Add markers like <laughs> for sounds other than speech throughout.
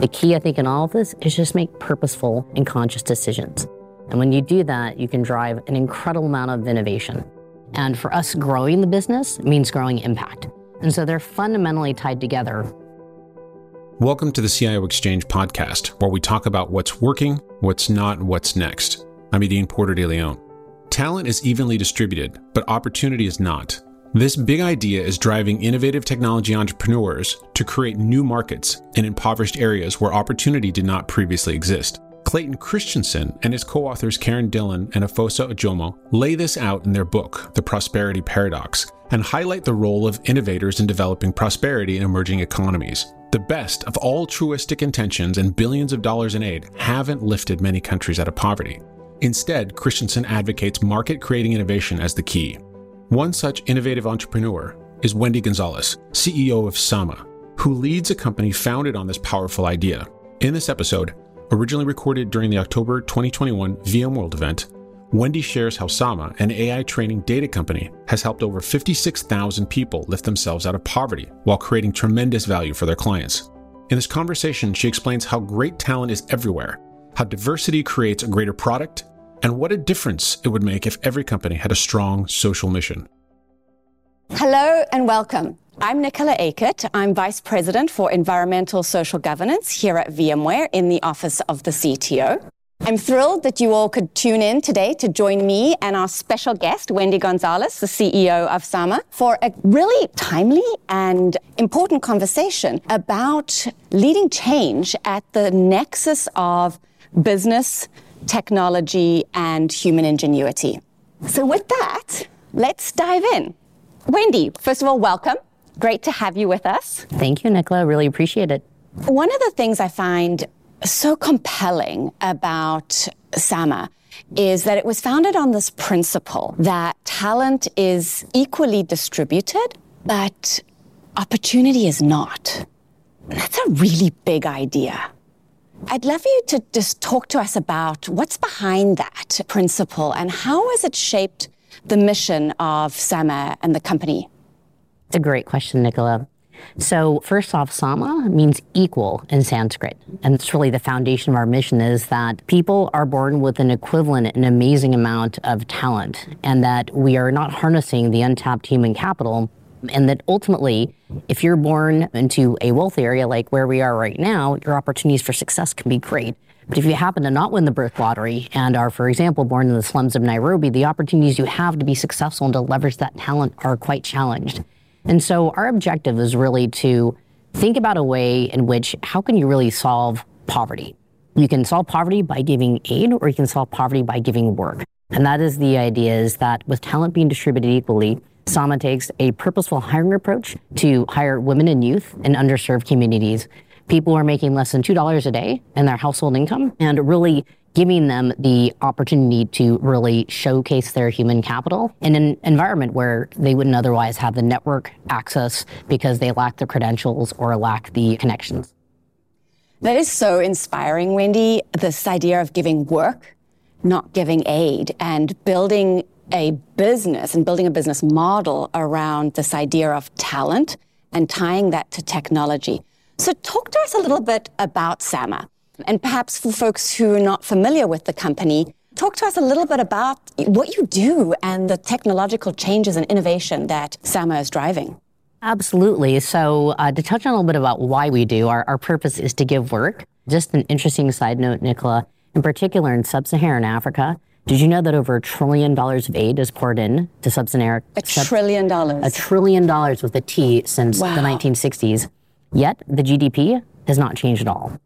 The key, I think, in all of this is just make purposeful and conscious decisions. And when you do that, you can drive an incredible amount of innovation. And for us, growing the business means growing impact. And so they're fundamentally tied together. Welcome to the CIO Exchange podcast, where we talk about what's working, what's not, what's next. I'm Yadin Porter de Leon. Talent is evenly distributed, but opportunity is not. This big idea is driving innovative technology entrepreneurs to create new markets in impoverished areas where opportunity did not previously exist. Clayton Christensen and his co authors Karen Dillon and Efosa Ojomo lay this out in their book, The Prosperity Paradox, and highlight the role of innovators in developing prosperity in emerging economies. The best of all truistic intentions and billions of dollars in aid haven't lifted many countries out of poverty. Instead, Christensen advocates market creating innovation as the key. One such innovative entrepreneur is Wendy Gonzalez, CEO of Sama, who leads a company founded on this powerful idea. In this episode, originally recorded during the October 2021 VMworld event, Wendy shares how Sama, an AI training data company, has helped over 56,000 people lift themselves out of poverty while creating tremendous value for their clients. In this conversation, she explains how great talent is everywhere, how diversity creates a greater product, and what a difference it would make if every company had a strong social mission. Hello and welcome. I'm Nicola Acutt. I'm Vice President for Environmental Social Governance here at VMware in the Office of the CTO. I'm thrilled that you all could tune in today to join me and our special guest, Wendy Gonzalez, the CEO of Sama, for a really timely and important conversation about leading change at the nexus of business, technology, and human ingenuity. So, with that, let's dive in. Wendy, first of all, welcome. Great to have you with us. Thank you, Nicola. Really appreciate it. One of the things I find so compelling about Sama is that it was founded on this principle that talent is equally distributed, but opportunity is not. That's a really big idea. I'd love you to just talk to us about what's behind that principle and how has it shaped the mission of Sama and the company? It's a great question, Nicola. So first off, Sama means equal in Sanskrit. And it's really the foundation of our mission is that people are born with an equivalent and amazing amount of talent and that we are not harnessing the untapped human capital and that ultimately, if you're born into a wealthy area like where we are right now, your opportunities for success can be great. But if you happen to not win the birth lottery and are, for example, born in the slums of Nairobi, the opportunities you have to be successful and to leverage that talent are quite challenged. And so our objective is really to think about a way in which how can you really solve poverty? You can solve poverty by giving aid or you can solve poverty by giving work. And that is the idea is that with talent being distributed equally, Sama takes a purposeful hiring approach to hire women and youth in underserved communities, people who are making less than $2 a day in their household income, and really giving them the opportunity to really showcase their human capital in an environment where they wouldn't otherwise have the network access because they lack the credentials or lack the connections. That is so inspiring, Wendy. This idea of giving work, not giving aid, and building a business and building a business model around this idea of talent and tying that to technology. So, talk to us a little bit about Sama. And perhaps for folks who are not familiar with the company, talk to us a little bit about what you do and the technological changes and innovation that Sama is driving. Absolutely. So, uh, to touch on a little bit about why we do, our, our purpose is to give work. Just an interesting side note, Nicola, in particular in sub Saharan Africa, did you know that over a trillion dollars of aid is poured in to sub-Saharan? A trillion dollars. A trillion dollars with a T since wow. the 1960s. Yet the GDP has not changed at all.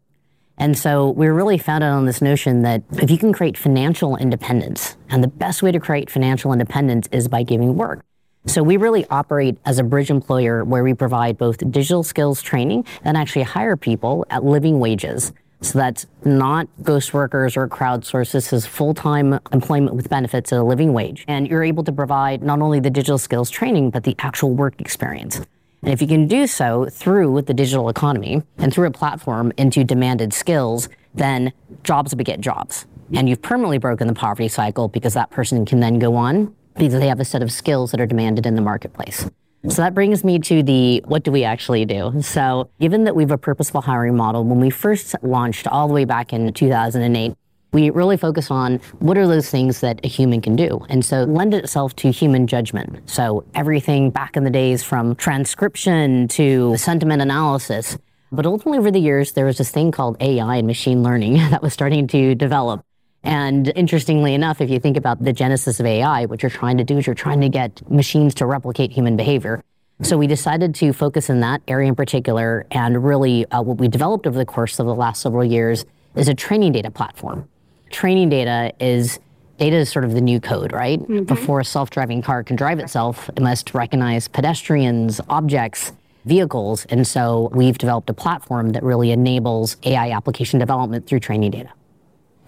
And so we're really founded on this notion that if you can create financial independence, and the best way to create financial independence is by giving work. So we really operate as a bridge employer where we provide both digital skills training and actually hire people at living wages. So that's not ghost workers or crowdsourced. This is full-time employment with benefits at a living wage. And you're able to provide not only the digital skills training, but the actual work experience. And if you can do so through the digital economy and through a platform into demanded skills, then jobs beget jobs. And you've permanently broken the poverty cycle because that person can then go on because they have a set of skills that are demanded in the marketplace. So that brings me to the what do we actually do? So, given that we have a purposeful hiring model, when we first launched all the way back in 2008, we really focus on what are those things that a human can do. And so lend itself to human judgment. So everything back in the days from transcription to sentiment analysis. But ultimately over the years, there was this thing called AI and machine learning <laughs> that was starting to develop. And interestingly enough, if you think about the genesis of AI, what you're trying to do is you're trying to get machines to replicate human behavior. So we decided to focus in that area in particular. And really, uh, what we developed over the course of the last several years is a training data platform training data is data is sort of the new code, right? Mm-hmm. Before a self driving car can drive itself, it must recognize pedestrians, objects, vehicles. And so we've developed a platform that really enables AI application development through training data.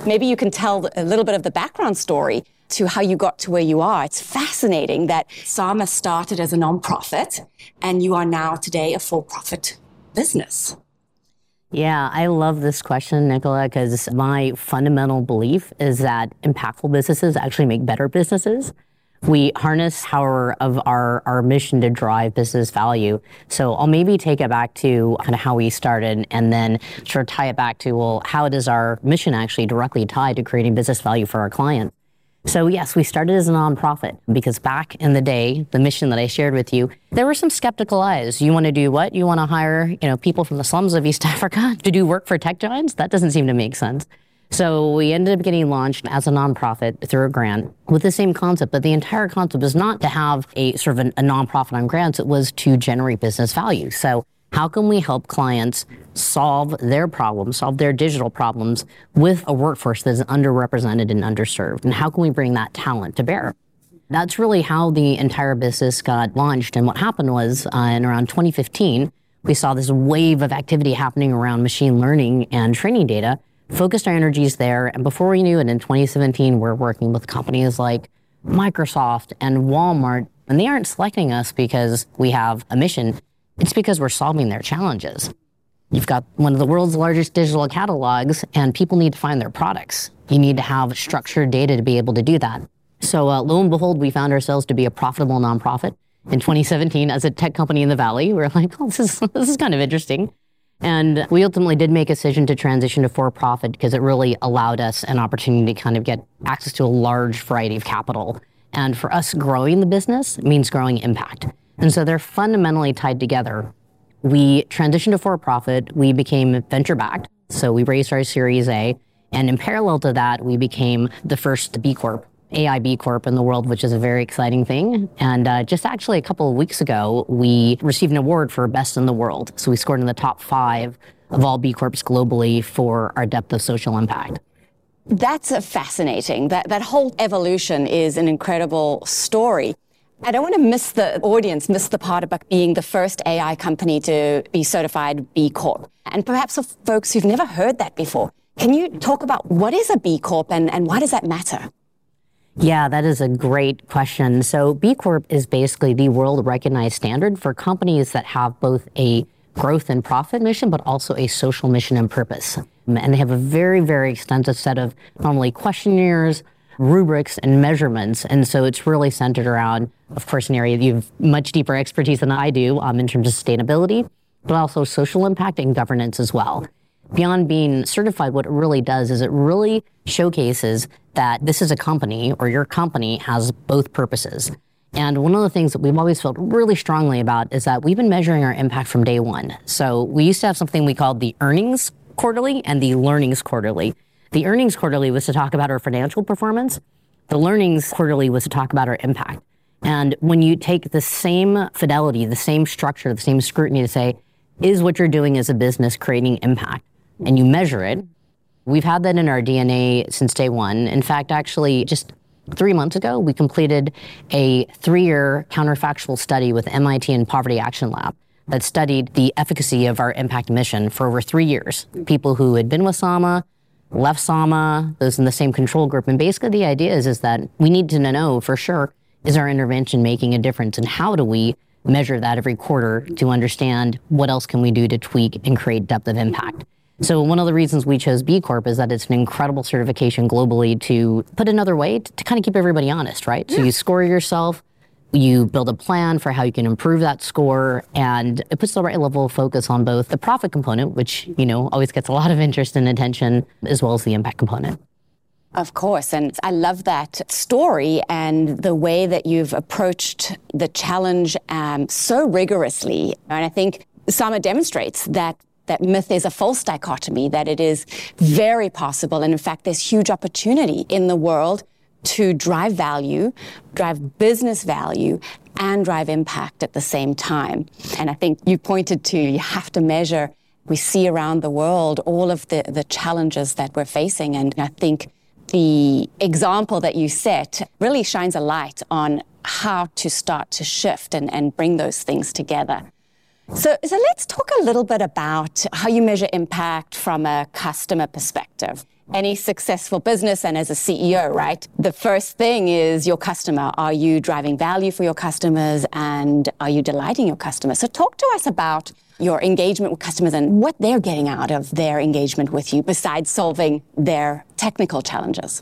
Maybe you can tell a little bit of the background story to how you got to where you are. It's fascinating that Sama started as a nonprofit and you are now today a for profit business. Yeah, I love this question, Nicola, because my fundamental belief is that impactful businesses actually make better businesses. We harness power of our, our mission to drive business value. So I'll maybe take it back to kind of how we started and then sort of tie it back to, well, how does our mission actually directly tie to creating business value for our clients? So, yes, we started as a nonprofit because back in the day, the mission that I shared with you, there were some skeptical eyes. You want to do what? You want to hire, you know, people from the slums of East <laughs> Africa to do work for tech giants? That doesn't seem to make sense. So we ended up getting launched as a nonprofit through a grant with the same concept, but the entire concept was not to have a sort of a, a nonprofit on grants. It was to generate business value. So how can we help clients solve their problems, solve their digital problems with a workforce that is underrepresented and underserved? And how can we bring that talent to bear? That's really how the entire business got launched. And what happened was uh, in around 2015, we saw this wave of activity happening around machine learning and training data, focused our energies there. And before we knew it, in 2017, we're working with companies like Microsoft and Walmart. And they aren't selecting us because we have a mission. It's because we're solving their challenges. You've got one of the world's largest digital catalogs, and people need to find their products. You need to have structured data to be able to do that. So, uh, lo and behold, we found ourselves to be a profitable nonprofit in 2017 as a tech company in the Valley. We are like, oh, this is, <laughs> this is kind of interesting. And we ultimately did make a decision to transition to for profit because it really allowed us an opportunity to kind of get access to a large variety of capital. And for us, growing the business means growing impact. And so they're fundamentally tied together. We transitioned to for profit, we became venture backed. So we raised our Series A. And in parallel to that, we became the first B Corp, AI B Corp in the world, which is a very exciting thing. And uh, just actually a couple of weeks ago, we received an award for Best in the World. So we scored in the top five of all B Corps globally for our depth of social impact. That's fascinating. That, that whole evolution is an incredible story. I don't want to miss the audience, miss the part about being the first AI company to be certified B Corp. And perhaps for folks who've never heard that before, can you talk about what is a B Corp and, and why does that matter? Yeah, that is a great question. So, B Corp is basically the world recognized standard for companies that have both a growth and profit mission, but also a social mission and purpose. And they have a very, very extensive set of normally questionnaires, rubrics and measurements. And so it's really centered around, of course, an area you have much deeper expertise than I do um, in terms of sustainability, but also social impact and governance as well. Beyond being certified, what it really does is it really showcases that this is a company or your company has both purposes. And one of the things that we've always felt really strongly about is that we've been measuring our impact from day one. So we used to have something we called the earnings quarterly and the learnings quarterly. The earnings quarterly was to talk about our financial performance. The learnings quarterly was to talk about our impact. And when you take the same fidelity, the same structure, the same scrutiny to say, is what you're doing as a business creating impact? And you measure it. We've had that in our DNA since day one. In fact, actually, just three months ago, we completed a three year counterfactual study with MIT and Poverty Action Lab that studied the efficacy of our impact mission for over three years. People who had been with SAMA, left SAMA, those in the same control group. And basically the idea is, is that we need to know for sure, is our intervention making a difference? And how do we measure that every quarter to understand what else can we do to tweak and create depth of impact? So one of the reasons we chose B Corp is that it's an incredible certification globally to put another way to, to kind of keep everybody honest, right? Yeah. So you score yourself, You build a plan for how you can improve that score, and it puts the right level of focus on both the profit component, which, you know, always gets a lot of interest and attention, as well as the impact component. Of course. And I love that story and the way that you've approached the challenge um, so rigorously. And I think Sama demonstrates that that myth is a false dichotomy, that it is very possible. And in fact, there's huge opportunity in the world to drive value, drive business value, and drive impact at the same time. And I think you pointed to you have to measure. We see around the world all of the, the challenges that we're facing. And I think the example that you set really shines a light on how to start to shift and, and bring those things together. So, so let's talk a little bit about how you measure impact from a customer perspective. Any successful business and as a CEO, right? The first thing is your customer. Are you driving value for your customers and are you delighting your customers? So talk to us about your engagement with customers and what they're getting out of their engagement with you besides solving their technical challenges.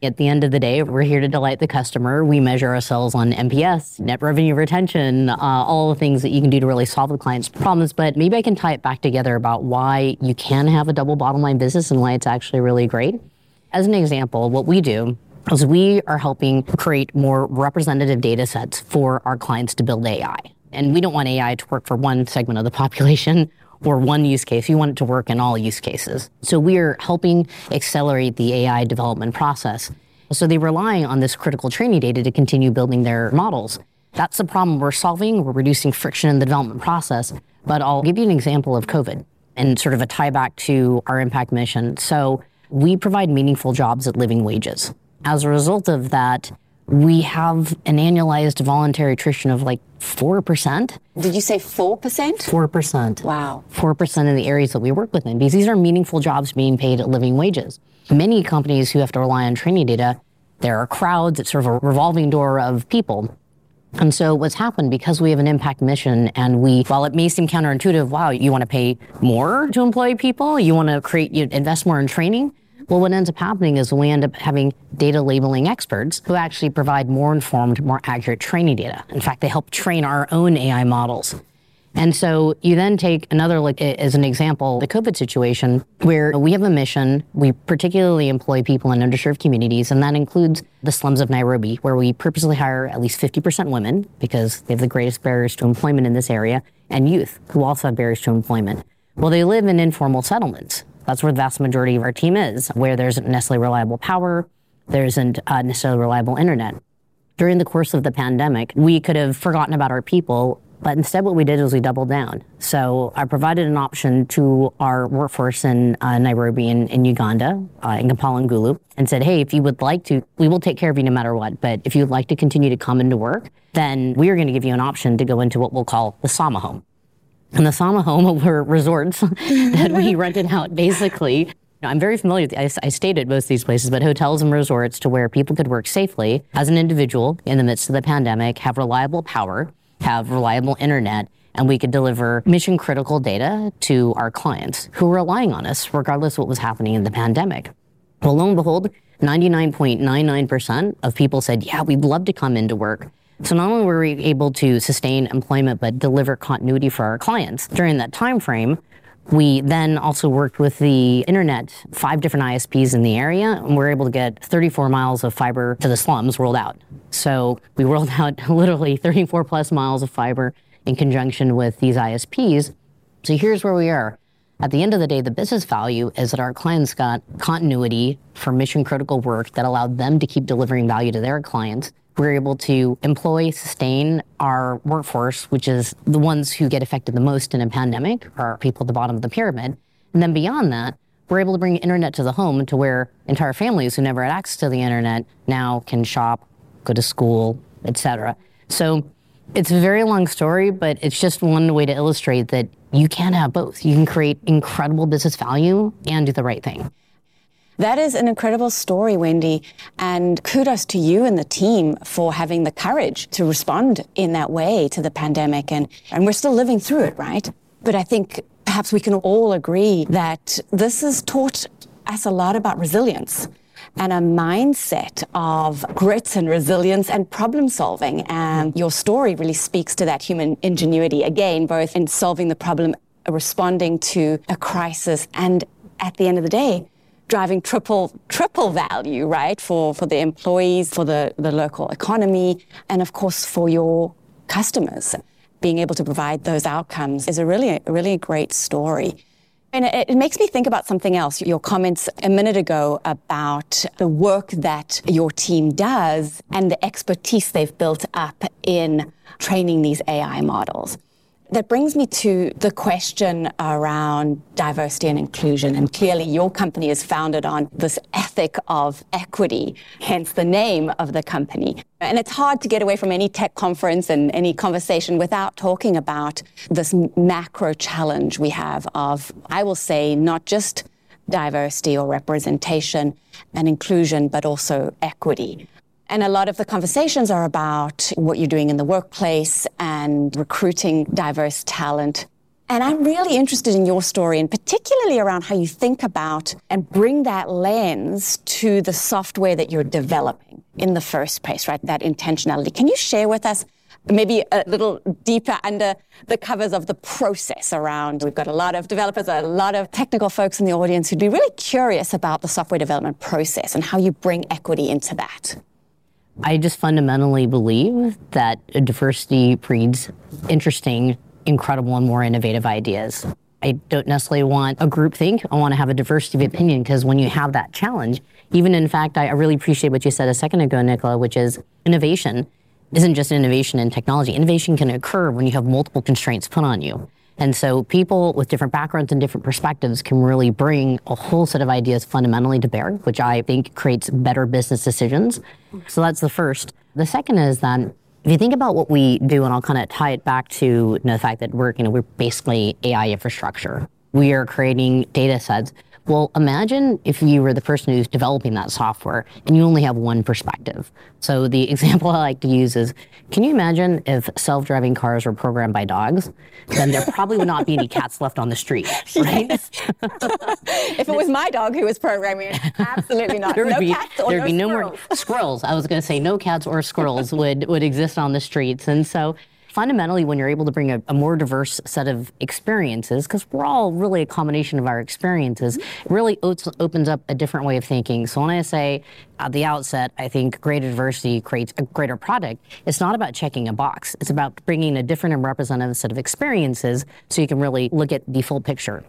At the end of the day, we're here to delight the customer. We measure ourselves on NPS, net revenue retention, uh, all the things that you can do to really solve the client's problems. But maybe I can tie it back together about why you can have a double bottom line business and why it's actually really great. As an example, what we do is we are helping create more representative data sets for our clients to build AI. And we don't want AI to work for one segment of the population or one use case. You want it to work in all use cases. So we are helping accelerate the AI development process. So they're relying on this critical training data to continue building their models. That's the problem we're solving. We're reducing friction in the development process. But I'll give you an example of COVID and sort of a tie back to our impact mission. So we provide meaningful jobs at living wages. As a result of that, we have an annualized voluntary attrition of like 4%. Did you say 4%? 4%. Wow. 4% in the areas that we work within because these are meaningful jobs being paid at living wages. Many companies who have to rely on training data, there are crowds, it's sort of a revolving door of people. And so what's happened because we have an impact mission and we, while it may seem counterintuitive, wow, you want to pay more to employ people, you want to create, you invest more in training. Well, what ends up happening is we end up having data labeling experts who actually provide more informed, more accurate training data. In fact, they help train our own AI models. And so you then take another, like, as an example, the COVID situation, where we have a mission. We particularly employ people in underserved communities, and that includes the slums of Nairobi, where we purposely hire at least 50% women because they have the greatest barriers to employment in this area, and youth who also have barriers to employment. Well, they live in informal settlements. That's where the vast majority of our team is, where there isn't necessarily reliable power, there isn't uh, necessarily reliable internet. During the course of the pandemic, we could have forgotten about our people, but instead what we did was we doubled down. So I provided an option to our workforce in uh, Nairobi and in, Uganda, uh, in Kampala and Gulu, and said, hey, if you would like to, we will take care of you no matter what, but if you would like to continue to come into work, then we are going to give you an option to go into what we'll call the Sama home. And the Sama home were resorts <laughs> that we rented out basically. I'm very familiar with, I, I stayed at most of these places, but hotels and resorts to where people could work safely as an individual in the midst of the pandemic, have reliable power, have reliable internet, and we could deliver mission critical data to our clients who were relying on us regardless of what was happening in the pandemic. Well, lo and behold, 99.99% of people said, yeah, we'd love to come into work. So not only were we able to sustain employment but deliver continuity for our clients during that time frame, we then also worked with the internet, five different ISPs in the area, and we were able to get 34 miles of fiber to the slums rolled out. So we rolled out <laughs> literally 34 plus miles of fiber in conjunction with these ISPs. So here's where we are. At the end of the day, the business value is that our clients got continuity for mission critical work that allowed them to keep delivering value to their clients we're able to employ, sustain our workforce, which is the ones who get affected the most in a pandemic, are people at the bottom of the pyramid. And then beyond that, we're able to bring internet to the home to where entire families who never had access to the internet now can shop, go to school, etc. So it's a very long story, but it's just one way to illustrate that you can have both. You can create incredible business value and do the right thing. That is an incredible story, Wendy. And kudos to you and the team for having the courage to respond in that way to the pandemic. And, and we're still living through it, right? But I think perhaps we can all agree that this has taught us a lot about resilience and a mindset of grit and resilience and problem solving. And your story really speaks to that human ingenuity, again, both in solving the problem, responding to a crisis, and at the end of the day, driving triple triple value, right, for, for the employees, for the, the local economy, and of course for your customers. Being able to provide those outcomes is a really, really great story. And it, it, makes me think about something else. Your comments a minute ago about the work that your team does and the expertise they've built up in training these AI models. That brings me to the question around diversity and inclusion. And clearly, your company is founded on this ethic of equity, hence the name of the company. And it's hard to get away from any tech conference and any conversation without talking about this macro challenge we have of, I will say, not just diversity or representation and inclusion, but also equity. And a lot of the conversations are about what you're doing in the workplace and recruiting diverse talent. And I'm really interested in your story and particularly around how you think about and bring that lens to the software that you're developing in the first place, right? That intentionality. Can you share with us maybe a little deeper under the covers of the process around. We've got a lot of developers, a lot of technical folks in the audience who'd be really curious about the software development process and how you bring equity into that. I just fundamentally believe that diversity breeds interesting, incredible, and more innovative ideas. I don't necessarily want a group think. I want to have a diversity of opinion because when you have that challenge, even in fact, I really appreciate what you said a second ago, Nicola, which is innovation isn't just innovation in technology. Innovation can occur when you have multiple constraints put on you. And so people with different backgrounds and different perspectives can really bring a whole set of ideas fundamentally to bear, which I think creates better business decisions. So that's the first. The second is that if you think about what we do, and I'll kind of tie it back to you know, the fact that we're, you know, we're basically AI infrastructure. We are creating data sets well, imagine if you were the person who's developing that software and you only have one perspective. So the <laughs> example I like to use is, can you imagine if self-driving cars were programmed by dogs? Then there probably would not be any cats left on the street, <laughs> right? <laughs> if it was my dog who was programming it, absolutely not. there would no be, cats or there'd no be no more squirrels. I was going to say no cats or squirrels would, would exist on the streets. And so fundamentally, when you're able to bring a, a more diverse set of experiences, because we're all really a combination of our experiences, it really opens up a different way of thinking. So when I say at the outset, I think greater diversity creates a greater product, it's not about checking a box. It's about bringing a different and representative set of experiences so you can really look at the full picture.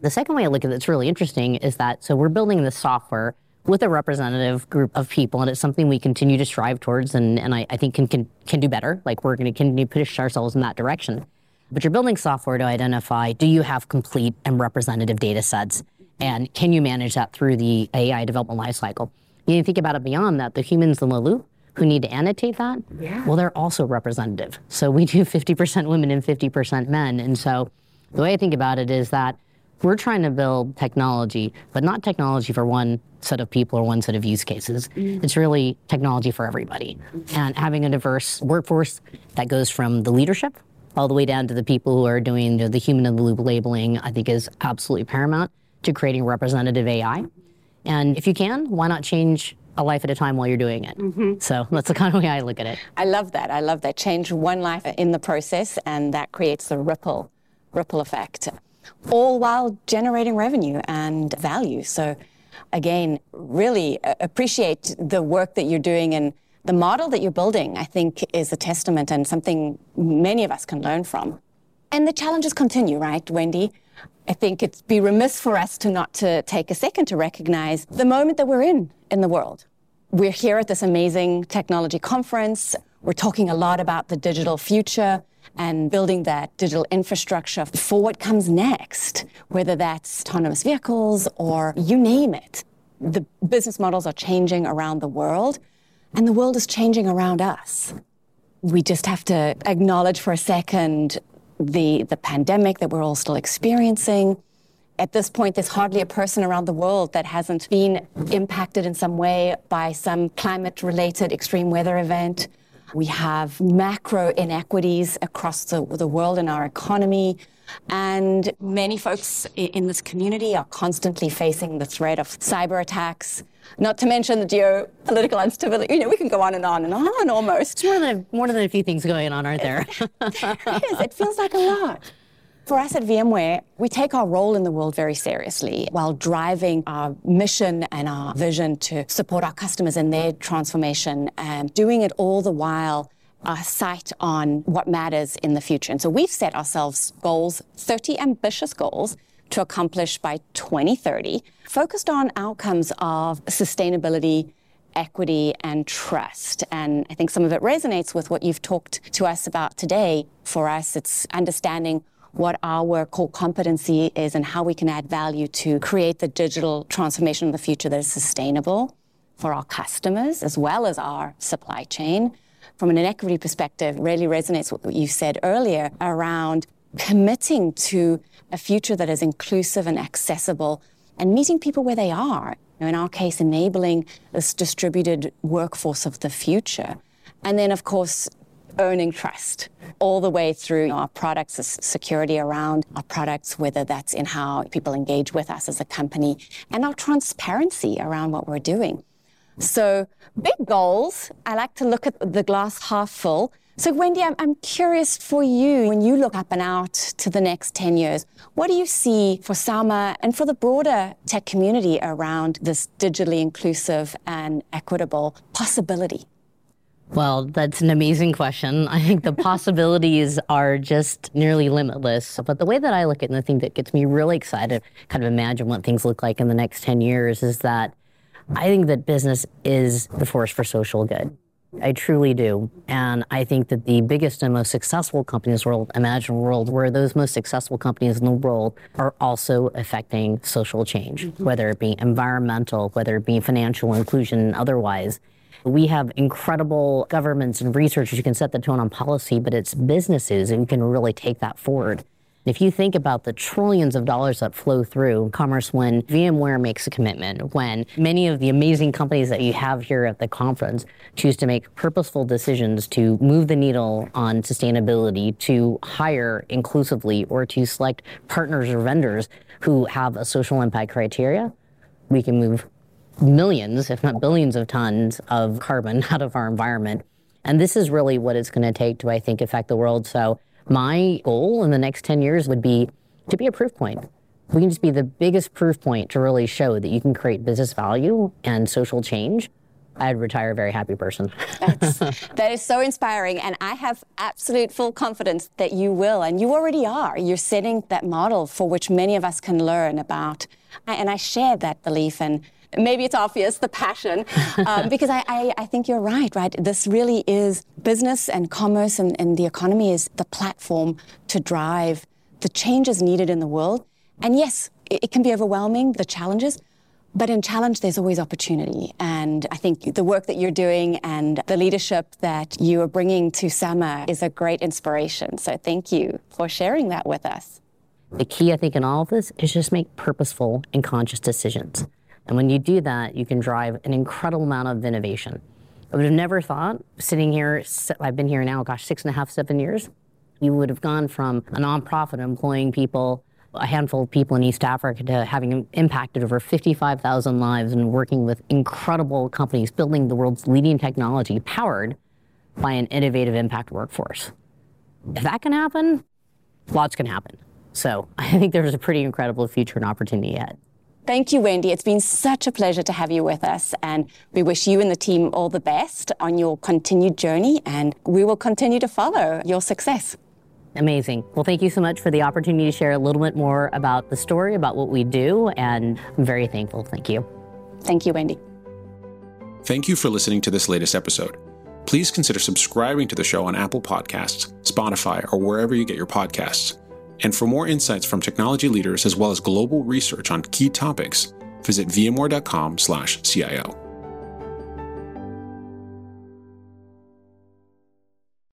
The second way I look at it that's really interesting is that so we're building this software with a representative group of people, and it's something we continue to strive towards, and, and I, I think can, can, can do better. Like we're going to continue to push ourselves in that direction. But you're building software to identify do you have complete and representative data sets, and can you manage that through the AI development lifecycle? You think about it beyond that, the humans in the loop who need to annotate that, yeah. well, they're also representative. So we do 50% women and 50% men. And so the way I think about it is that we're trying to build technology, but not technology for one set of people or one set of use cases. Mm. It's really technology for everybody. And having a diverse workforce that goes from the leadership all the way down to the people who are doing the, the human in the loop labeling, I think is absolutely paramount to creating representative AI. And if you can, why not change a life at a time while you're doing it. Mm-hmm. So that's the kind of way I look at it. I love that. I love that. Change one life in the process, and that creates the ripple ripple effect all while generating revenue and value. So, again, really uh, appreciate the work that you're doing and the model that you're building, I think, is a testament and something many of us can learn from. And the challenges continue, right, Wendy? I think it'd be remiss for us to not to take a second to recognize the moment that we're in in the world. We're here at this amazing technology conference. We're talking a lot about the digital future and building that digital infrastructure for what comes next, whether that's autonomous vehicles or you name it. The business models are changing around the world, and the world is changing around us. We just have to acknowledge for a second the, the pandemic that we're all still experiencing. At this point, there's hardly a person around the world that hasn't been impacted in some way by some climate related extreme weather event. We have macro inequities across the, the world in our economy. And many folks in this community are constantly facing the threat of cyber attacks. not to mention the geopolitical instability. You know, we can go on and on and on almost. It's more than, more than a few things going on, aren't there? <laughs> it is. It feels like a lot. For us at VMware, we take our role in the world very seriously while driving our mission and our vision to support our customers in their transformation and doing it all the while a sight on what matters in the future. And so we've set ourselves goals, 30 ambitious goals to accomplish by 2030, focused on outcomes of sustainability, equity, and trust. And I think some of it resonates with what you've talked to us about today. For us, it's understanding what our core competency is and how we can add value to create the digital transformation of the future that is sustainable for our customers as well as our supply chain. From an equity perspective, really resonates with what you said earlier around committing to a future that is inclusive and accessible and meeting people where they are. In our case, enabling this distributed workforce of the future. And then, of course, earning trust all the way through our products, security around our products, whether that's in how people engage with us as a company, and our transparency around what we're doing. So, big goals. I like to look at the glass half full. So, Wendy, I'm, I'm, curious for you when you look up and out to the next 10 years, what do you see for SAMA and for the broader tech community around this digitally inclusive and equitable possibility? Well, that's an amazing question. <laughs> I think the possibilities are just nearly limitless. But the way that I look at it and the thing that gets me really excited, kind of imagine what things look like in the next 10 years, is that I think that business is the force for social good. I truly do. And I think that the biggest and most successful companies in the world, imagine a world where those most successful companies in the world are also affecting social change, mm-hmm. whether it be environmental, whether it be financial inclusion, and otherwise. We have incredible governments and researchers who can set the tone on policy, but it's businesses who can really take that forward. If you think about the trillions of dollars that flow through commerce when VMware makes a commitment, when many of the amazing companies that you have here at the conference choose to make purposeful decisions to move the needle on sustainability, to hire inclusively, or to select partners or vendors who have a social impact criteria, we can move millions, if not billions of tons of carbon <laughs> out of our environment. And this is really what it's going to take to, I think, affect the world. So my goal in the next 10 years would be to be a proof point. We can just be the biggest proof point to really show that you can create business value and social change. I'd retire a very happy person. <laughs> That's, that is so inspiring. And I have absolute full confidence that you will. And you already are. You're setting that model for which many of us can learn about. And I share that belief. And maybe it's obvious the passion. Um, <laughs> because I, I, I, think you're right right? This really is business and commerce and, and the economy is the platform to drive the changes needed in the world. And yes it, it can be overwhelming the challenges but in challenge there's always opportunity. And i think the work that you're doing and the leadership that you are bringing to sama is a great inspiration. So thank you for sharing that with us. The key i think in all of this is just make purposeful and conscious decisions and when you do that, you can drive an incredible amount of innovation. I would have never thought, sitting here, I've been here now, gosh, six and a half, seven years, you would have gone from a nonprofit employing people, a handful of people in East Africa, to having impacted over 55,000 lives and working with incredible companies building the world's leading technology powered by an innovative impact workforce. If that can happen, lots can happen. So <laughs> I think there's a pretty incredible future and opportunity ahead. Thank you, Wendy. It's been such a pleasure to have you with us, and we wish you and the team all the best on your continued journey, and we will continue to follow your success. Amazing. Well, thank you so much for the opportunity to share a little bit more about the story, about what we do, and I'm very thankful. Thank you. Thank you, Wendy. Thank you for listening to this latest episode. Please consider subscribing to the show on Apple Podcasts, Spotify, or wherever you get your podcasts. And for more insights from technology leaders as well as global research on key topics, visit vmware.com/cio.